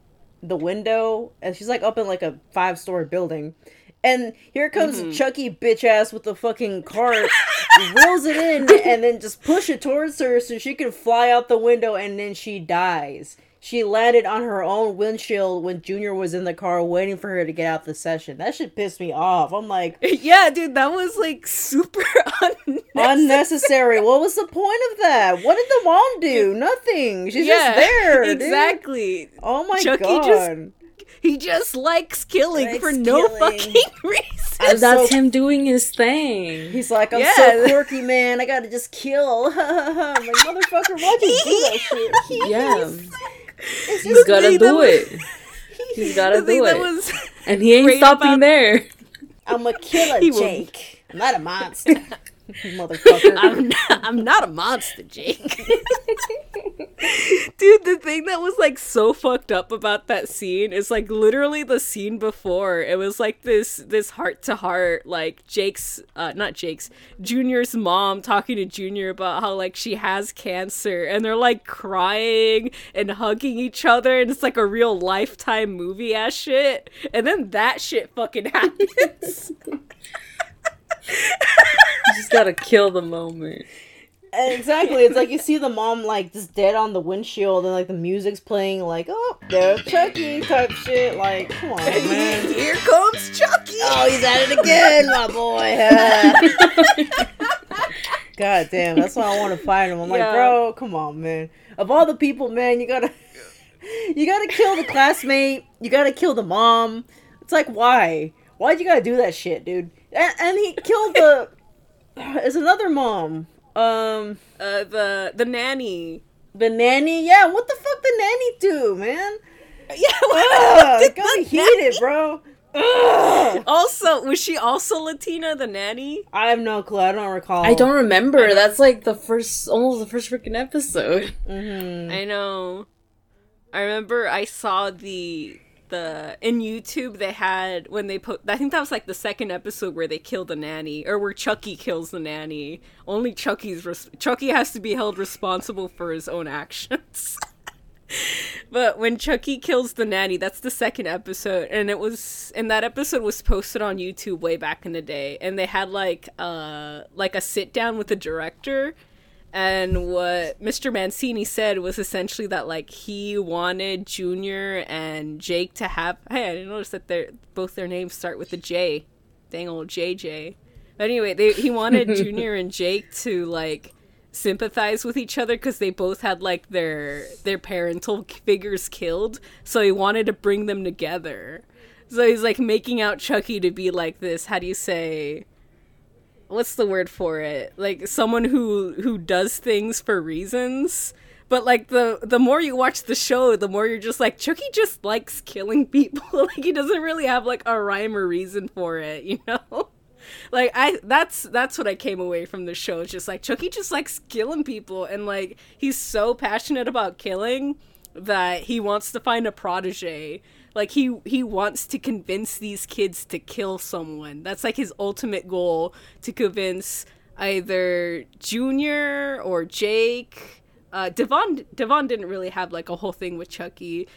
the window and she's like up in like a five story building. And here comes mm-hmm. chucky bitch ass with the fucking cart wheels it in and then just push it towards her so she can fly out the window and then she dies she landed on her own windshield when junior was in the car waiting for her to get out the session that should piss me off i'm like Yeah, dude, that was like super unnecessary. unnecessary. what was the point of that? What did the mom do? Nothing. She's just there. dude. exactly. Oh my Chucky god. just- He just likes killing Likes for no killing. fucking reason. I'm That's so- him doing his thing. He's like, I'm Yeah. so quirky, man. I gotta just kill. I'm like, motherfucker, why'd you do that shit? Yeah. He's gotta do was- it. He's gotta do it. and he ain't stopping about- there. I'm a killer, Jake. I'm not a monster. motherfucker. I'm not, I'm not a monster, Jake. Dude, the thing that was like so fucked up about that scene is like literally the scene before. It was like this this heart to heart, like Jake's uh not Jake's, Junior's mom talking to Junior about how like she has cancer and they're like crying and hugging each other and it's like a real lifetime movie ass shit. And then that shit fucking happens. You just gotta kill the moment. exactly. It's like you see the mom like just dead on the windshield, and like the music's playing, like oh, there's Chucky type shit. Like, come on, man. Here comes Chucky. Oh, he's at it again, my boy. God damn, that's why I want to find him. I'm like, bro, come on, man. Of all the people, man, you gotta, you gotta kill the classmate. You gotta kill the mom. It's like, why? Why'd you gotta do that shit, dude? And, and he killed the. It's another mom. Um, Uh, the the nanny. the nanny. Yeah, what the fuck the nanny do, man? Yeah. Ugh, it got me heated, bro. Ugh. Also, was she also Latina, the nanny? I have no clue. I don't recall. I don't remember. That's like the first, almost the first freaking episode. I know. I remember I saw the the in YouTube they had when they put I think that was like the second episode where they kill the nanny or where Chucky kills the nanny. Only Chucky's res- Chucky has to be held responsible for his own actions. but when Chucky kills the nanny, that's the second episode and it was and that episode was posted on YouTube way back in the day and they had like uh like a sit down with the director and what Mr. Mancini said was essentially that like he wanted Junior and Jake to have. Hey, I didn't notice that their both their names start with a J. Dang old JJ. But anyway, they, he wanted Junior and Jake to like sympathize with each other because they both had like their their parental figures killed. So he wanted to bring them together. So he's like making out Chucky to be like this. How do you say? What's the word for it? Like someone who who does things for reasons. But like the the more you watch the show the more you're just like chucky just likes killing people. Like he doesn't really have like a rhyme or reason for it you know? Like i that's that's what i came away from the show it's just like chucky just likes killing people. And like he's so passionate about killing that he wants to find a protege like he he wants to convince these kids to kill someone. That's like his ultimate goal to convince either junior or jake. Uh devon devon didn't really have like a whole thing with chucky.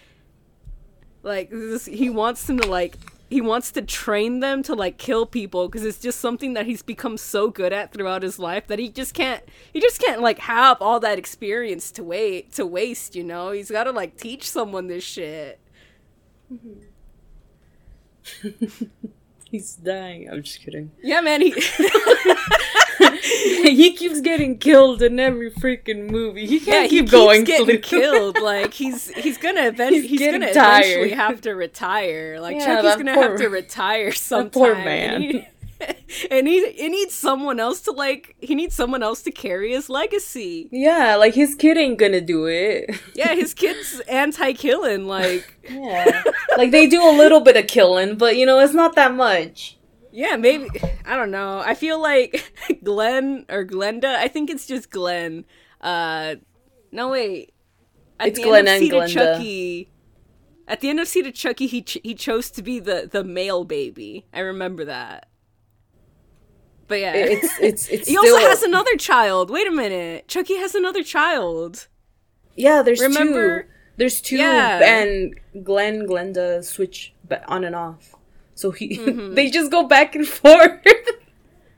Like this, he wants them to like he wants to train them to like kill people because it's just something that he's become so good at throughout his life that he just can't he just can't like have all that experience to wait to waste you know? He's got to like teach someone this shit Mm-hmm. He's dying. I'm just kidding. yeah man he he keeps getting killed in every freaking movie. He yeah can't he keep keeps going getting through. killed like he's he's gonna event- He's he's, gonna tired. eventually have to retire like Yeah, chucky's gonna poor- have to retire sometime poor man. he- and he, he needs someone else to like he needs someone else to carry his legacy Yeah, like his kid ain't gonna do it. yeah his kid's anti-killing like Yeah, like they do a little bit of killing, but you know it's not that much. yeah maybe i don't know i feel like glenn or glenda i think it's just glenn uh no wait at It's Glenn and of Seed of Glenda. chucky at the end of Seed of Chucky, he ch- he chose to be the the male baby. I remember that. But yeah, It's it's it's he still also has another child. Wait a minute, Chucky has another child. yeah. There's Remember- two. There's two, Yeah. and Glenn Glenda switch on and off. So he Mm-hmm. they just go back and forth.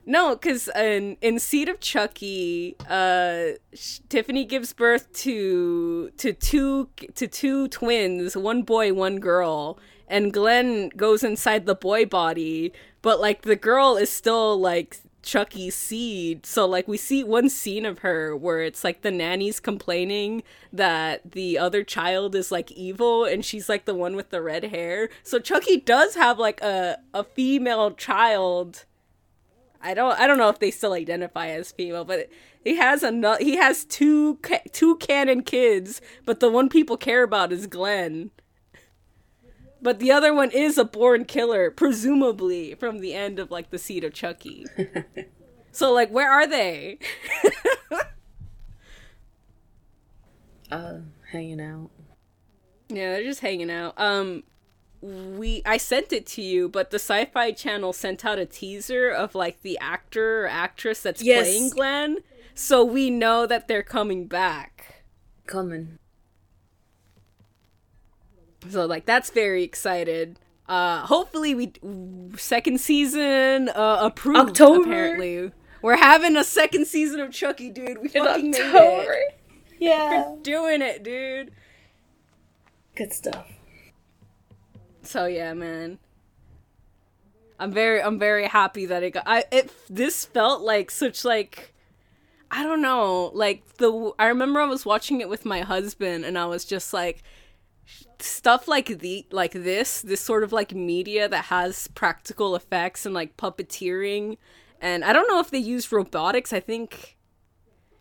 No, because in in Seed of Chucky, uh, sh- Tiffany gives birth to to two to two twins, one boy, one girl, and Glenn goes inside the boy body, but like the girl is still like Chucky's seed. So like we see one scene of her where it's like the nanny's complaining that the other child is like evil and she's like the one with the red hair. So Chucky does have like a a female child I don't I don't know if they still identify as female, but he has a he has two two canon kids, but the one people care about is Glenn. But the other one is a born killer, presumably from the end of like the seed of Chucky. so like, where are they? uh, hanging out. Yeah, they're just hanging out. Um, we I sent it to you, but the Sci-Fi Channel sent out a teaser of like the actor or actress that's Yes. playing Glenn, so we know that they're coming back. Coming. So like that's very excited. Uh, hopefully we second season uh approved October? apparently. We're having a second season of Chucky, dude. We In fucking made October. it. Yeah. We're doing it, dude. Good stuff. So yeah, man. I'm very I'm very happy that it got I it this felt like such like I don't know, like the I remember I was watching it with my husband and I was just like stuff like the like this this sort of like media that has practical effects and like puppeteering and I don't know if they use robotics. I think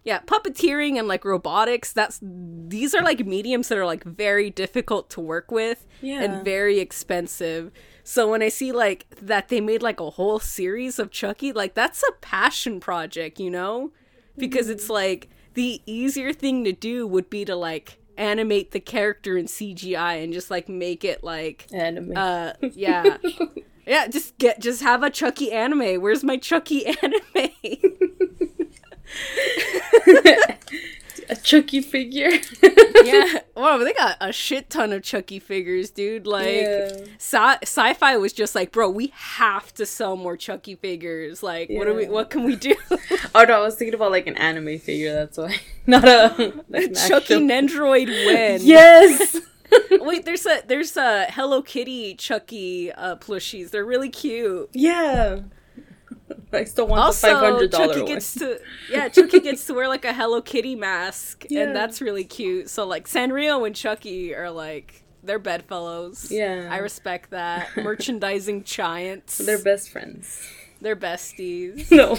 yeah, puppeteering and like robotics, that's these are like mediums that are like very difficult to work with Yeah. and very expensive. So when I see like that they made like a whole series of Chucky, like that's a passion project, you know? Because it's mm-hmm. like the easier thing to do would be to like animate the character in CGI and just like make it like Anime. uh yeah. yeah, just get just have a Chucky anime. Where's my Chucky anime? a Chucky figure. yeah. Wow, they got a shit ton of Chucky figures, dude. Like Yeah. sci- sci-fi was just like, bro, we have to sell more Chucky figures. Like, what do we what can we do? oh no, I was thinking about like an anime figure. That's why, not a like Chucky actual- Nendoroid win. Yes. Wait, there's a there's a Hello Kitty Chucky uh plushies. They're really cute. yeah. I still want also, the five hundred dollar Chucky one. gets to yeah, Chucky gets to wear like a Hello Kitty mask, Yeah. and that's really cute. So like Sanrio and Chucky are like they're bedfellows. Yeah. I respect that. Merchandising giants. They're best friends. they're besties. No.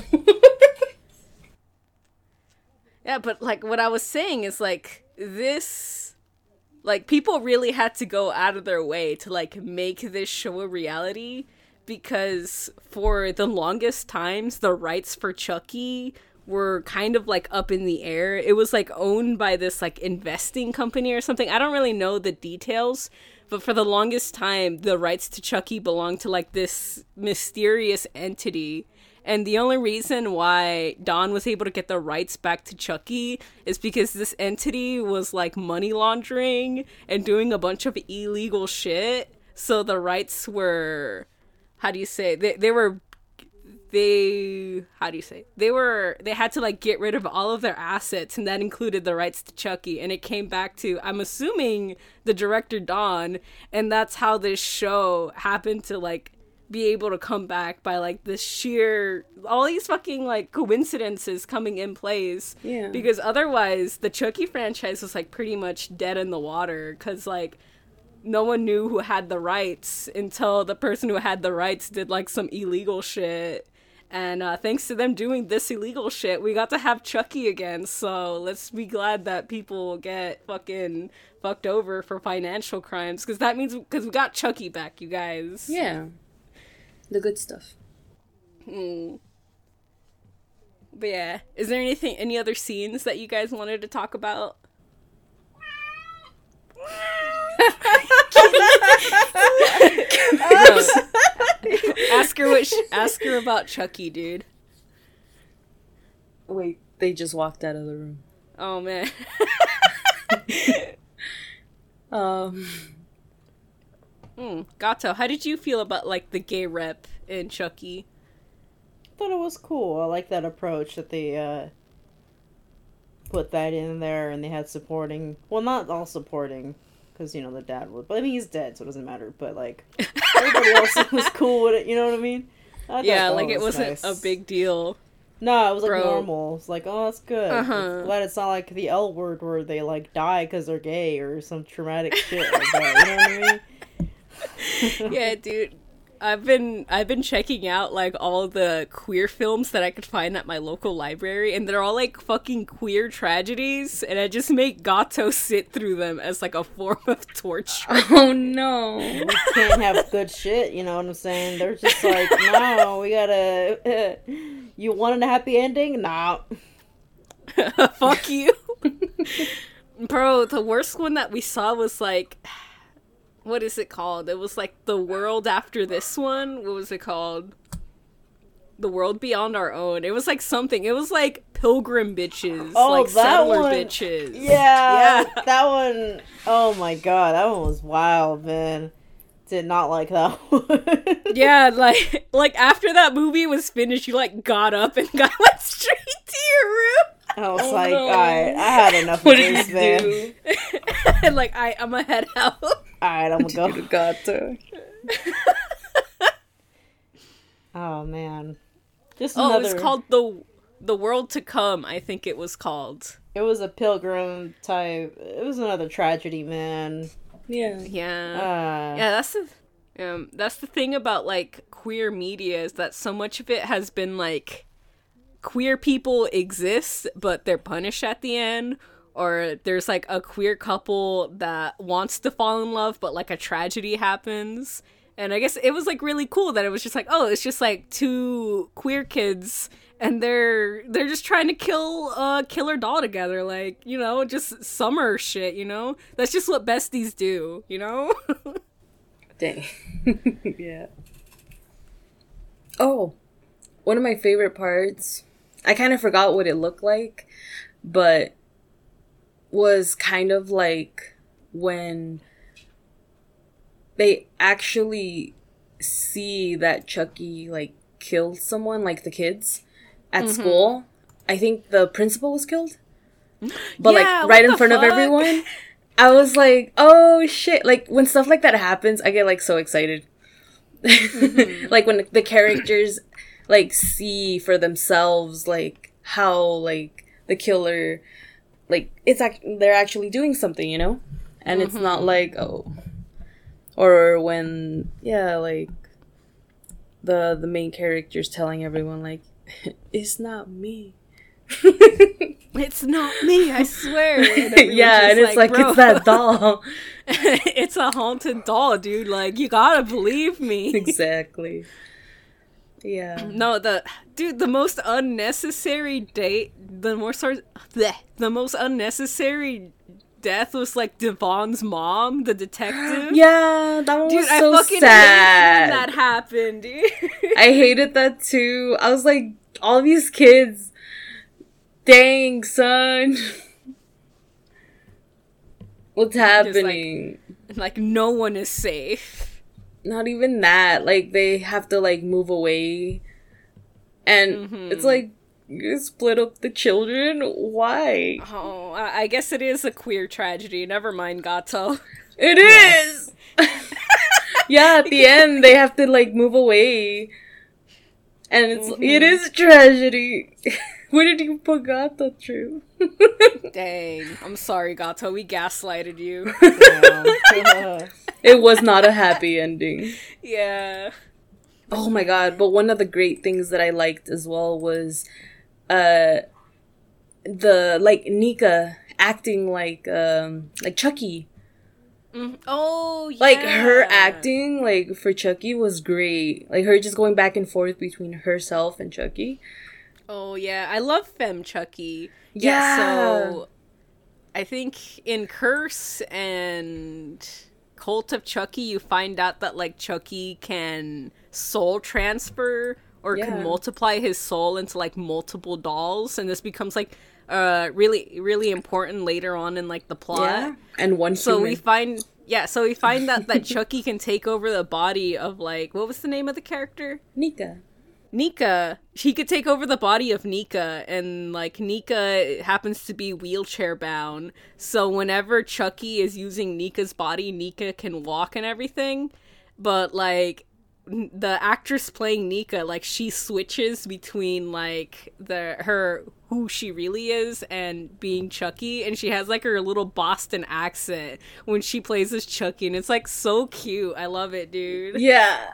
Yeah, but like what I was saying is like this like people really had to go out of their way to like make this show a reality because for the longest times the rights for Chucky were kind of like up in the air. It was like owned by this like investing company or something. I don't really know the details, but for the longest time the rights to Chucky belonged to like this mysterious entity. And the only reason why Don was able to get the rights back to Chucky is because this entity was like money laundering and doing a bunch of illegal shit. So the rights were, how do you say, they, they were, they, how do you say, they were, they had to like get rid of all of their assets and that included the rights to Chucky. And it came back to, I'm assuming, the director Don. And that's how this show happened to like be able to come back by like the sheer all these fucking like coincidences coming in place. Yeah. Because otherwise the Chucky franchise was like pretty much dead in the water cuz like no one knew who had the rights until the person who had the rights did like some illegal shit. And uh, thanks to them doing this illegal shit, we got to have Chucky again. So let's be glad that people get fucking fucked over for financial crimes because that means because we got Chucky back, you guys. yeah. The good stuff. Hmm. But yeah, is there anything, any other scenes that you guys wanted to talk about? No. ask her what. Sh- ask her about Chucky, dude. Wait, they just walked out of the room. Oh man. Um, Hmm. Gato, how did you feel about like the gay rep in Chucky? I thought it was cool. I like that approach that they uh put that in there and they had supporting well not all supporting because you know the dad was but I mean he's dead so it doesn't matter but like everybody else was cool with it you know what I mean I Yeah, like it was wasn't nice. a big deal. no it was like Bro. normal it's like oh that's good Uh-huh. It's glad it's not like the L word where they like die because they're gay or some traumatic shit like that you know what I mean yeah, dude. I've been I've been checking out like all the queer films that I could find at my local library and they're all like fucking queer tragedies and I just make Gato sit through them as like a form of torture. oh no. we can't have good shit. You know what I'm saying? They're just like, no, we gotta. you wanted a happy ending? Nah. Fuck you. Bro, the worst one that we saw was like what is it called? It was like the world after this one. What was it called? The world beyond our own. It was like something. It was like pilgrim bitches, Oh, like that settler one. bitches. Yeah, Yeah. that one oh my god, that one was wild, man. did not like that one. Yeah, like like after that movie was finished, you like got up and got like straight to your room. I was Oh, like, no. alright, I had enough What of this, man. and like I I'm gonna head out. Alright, I'm gonna go. Gato. Oh man. Just Oh, another it was called the the world to come. I think it was called. it was a pilgrim type it was another tragedy, man. Yeah. Yeah. Uh Yeah, that's the um that's the thing about like queer media is that so much of it has been like queer people exist but they're punished at the end or there's like a queer couple that wants to fall in love but like a tragedy happens. And I guess it was like really cool that it was just like, oh, it's just like two queer kids and they're they're just trying to kill uh, a killer doll together like, you know, just summer shit, you know? That's just what besties do, you know? Dang. yeah. Oh, one of my favorite parts. I kind of forgot what it looked like, but was kind of like when they actually see that Chucky like killed someone, like the kids at school. I think the principal was killed, but Yeah, like right in front of everyone. I was like, oh shit. Like when stuff like that happens, I get like so excited. like when the characters like see for themselves like how like the killer like it's act- they're actually doing something, you know? And it's mm-hmm. not like oh or when yeah, like the the main character's telling everyone like it's not me. It's not me, I swear. And yeah, and it's like, "Bro, it's that doll. it's a haunted doll, dude. Like you gotta believe me. exactly. Yeah. No, the dude, the most unnecessary date, the more sort, bleh, the most unnecessary death was like Devon's mom, the detective. Yeah, that one Dude, was I so fucking sad. hated that happened, dude. I hated that too. I was like, all these kids. Dang, son. What's happening? like no one is safe. Not even that. Like, they have to, like, move away. And Mm-hmm. it's like, you split up the children? Why? Oh, I I guess it is a queer tragedy. Never mind, Gato. It is! yeah, at the end, they have to, like, move away. And it's, Mm-hmm. it is a tragedy. Where did you put Gato, through? Dang, I'm sorry, Gato. We gaslighted you. It was not a happy ending. yeah. Oh my god, but one of the great things that I liked as well was uh the like Nika acting like um like Chucky. Oh, yeah. Like her acting like for Chucky was great. Like her just going back and forth between herself and Chucky. Oh yeah, I love Fem Chucky. Yeah. so I think in Curse and Cult of Chucky, you find out that like Chucky can soul transfer or Yeah. can multiply his soul into like multiple dolls, and this becomes like uh really really important later on in like the plot. Yeah. And one So human. we find yeah, so we find that that Chucky can take over the body of like what was the name of the character? Nika. Nika, he could take over the body of Nika, and like Nika happens to be wheelchair bound. So whenever Chucky is using Nika's body, Nika can walk and everything. But like the actress playing Nika, like she switches between like the her who she really is and being Chucky, and she has like her little Boston accent when she plays as Chucky, and it's like so cute. I love it, dude. Yeah.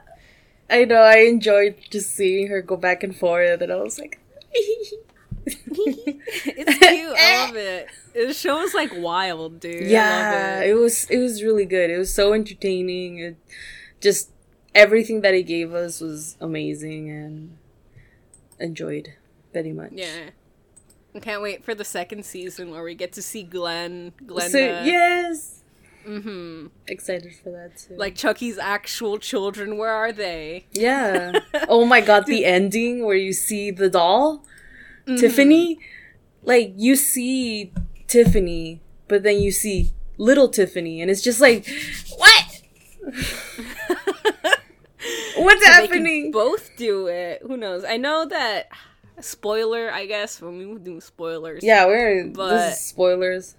I know, I enjoyed just seeing her go back and forth and I was like It's cute. I eh. love it. The show was like wild, dude. Yeah it. it. was it was really good it was so entertaining it just everything that he gave us was amazing and enjoyed very much Yeah. I can't wait for the second season where we get to see Glenn, Glenda, so yes mm-hmm excited for that too like Chucky's actual children. Where are they? yeah oh my god the ending where you see the doll Mm-hmm. tiffany like you see tiffany but then you see little tiffany and it's just like what What's could happening? both do it. Who knows? I know that. Spoiler, I guess. When we do spoilers. Yeah, we're But- spoilers.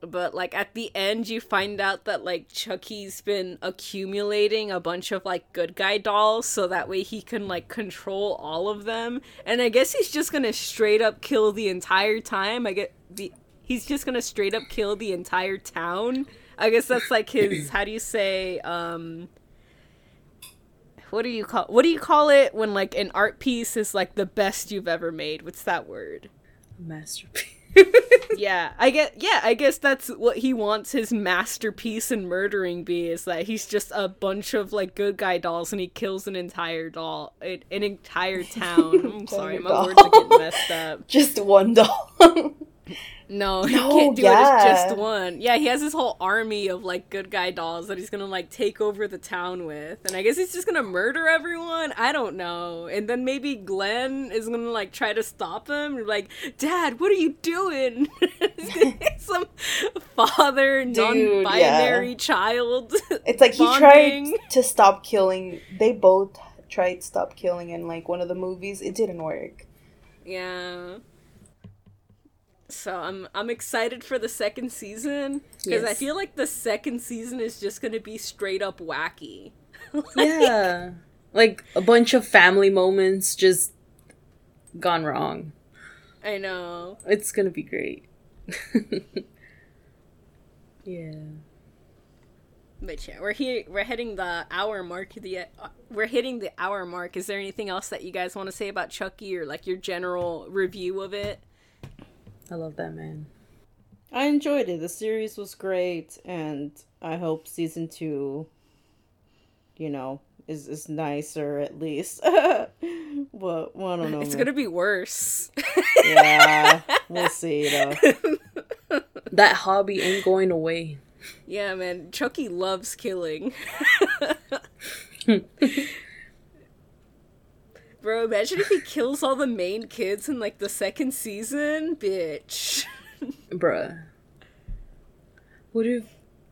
But like at the end you find out that like Chucky's been accumulating a bunch of like good guy dolls so that way he can like control all of them. And I guess he's just gonna straight up kill the entire time. I get the he's just gonna straight up kill the entire town. I guess that's like his how do you say um what do you call what do you call it when like an art piece is like the best you've ever made? What's that word? Masterpiece. yeah, I get. Yeah, I guess that's what he wants his masterpiece in murdering be is that he's just a bunch of like good guy dolls and he kills an entire doll, an, an entire town. I'm sorry, my doll. words are getting messed up. Just one doll. No, he No, can't do it yeah. as just one. Yeah, he has this whole army of like good guy dolls that he's gonna like take over the town with, and I guess he's just gonna murder everyone. I don't know. And then maybe Glenn is gonna like try to stop him. Like, Dad, what are you doing? Some father non-binary child. It's like he tried to stop killing. They both tried to stop killing in like one of the movies. It didn't work. Yeah. So I'm I'm excited for the second season because I feel like the second season is just gonna be straight up wacky. Yeah. Like a bunch of family moments just gone wrong. I know. It's gonna be great. yeah. But yeah, we're here. We're hitting the hour mark. The uh, we're hitting the hour mark. Is there anything else that you guys want to say about Chucky or like your general review of it? I love that man. I enjoyed it. The series was great, and I hope season two, you know, is is nicer at least. but well, I don't know. It's man. gonna be worse. yeah, we'll see though. That hobby ain't going away. yeah, man. Chucky loves killing. Bro, imagine if he kills all the main kids in like the second season, bitch. Bruh. What if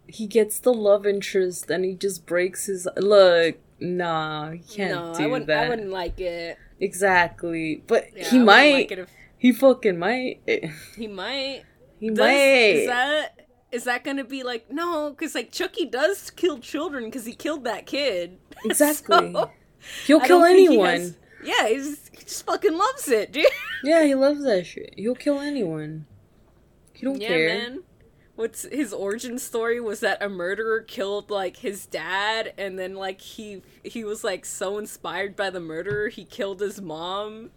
he gets the love interest and he just breaks his look? Nah, he can't no, do I wouldn't. that. I wouldn't like it. Exactly. But Yeah, he I might. like it if He fucking might. he might. He Does, might. Is that is that gonna be like no? Because like Chucky does kill children because he killed that kid. Exactly. So, He'll kill don't he anyone. has- yeah, he's, he just fucking loves it, dude. Yeah, he loves that shit. He'll kill anyone. He don't care. yeah, care. man. What's his origin story was that a murderer killed like his dad, and then like he he was like so inspired by the murderer he killed his mom.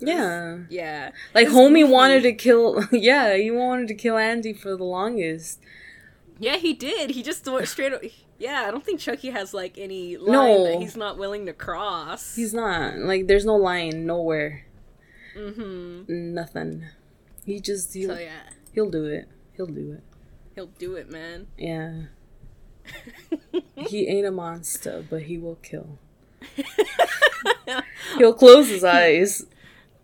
Yeah. Yeah, Like It's homie goofy. wanted to kill yeah, he wanted to kill Andy for the longest. Yeah, he did. He just went straight. Yeah, I don't think Chucky has like any line No. that he's not willing to cross. He's not. Like there's no line nowhere. mm-hmm. Nothing. He just he'll, So yeah, he'll do it. He'll do it. he'll do it, man. Yeah. he ain't a monster, but he will kill. He'll close his eyes.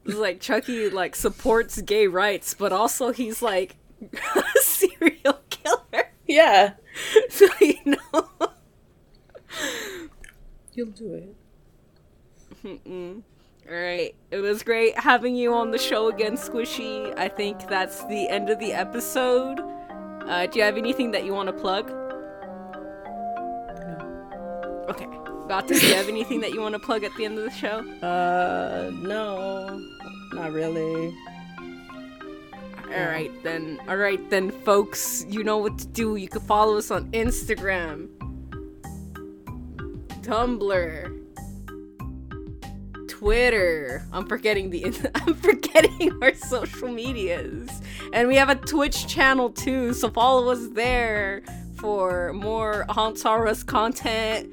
Like Chucky like supports gay rights, but also he's like a serial killer. Yeah. So you know. you'll do it. All right, it was great having you on the show again, Squishy. I think that's the end of the episode. Uh, do you have anything that you want to plug? No. Okay. Gata, do you have anything that you want to plug at the end of the show? Uh, no, not really. All right then. All right then, folks. You know what to do. You can follow us on Instagram, Tumblr, Twitter. I'm forgetting the. I'm forgetting our social medias, and we have a Twitch channel too. So follow us there for more Haunts content.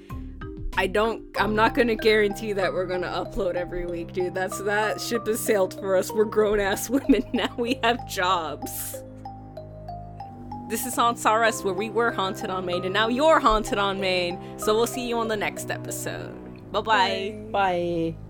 I don't. I'm not gonna guarantee that we're gonna upload every week, dude. That's that ship has sailed for us. We're grown ass women now. We have jobs. This is R Us, where we were haunted on Maine, and now you're haunted on Maine. So we'll see you on the next episode. Bye bye. Bye.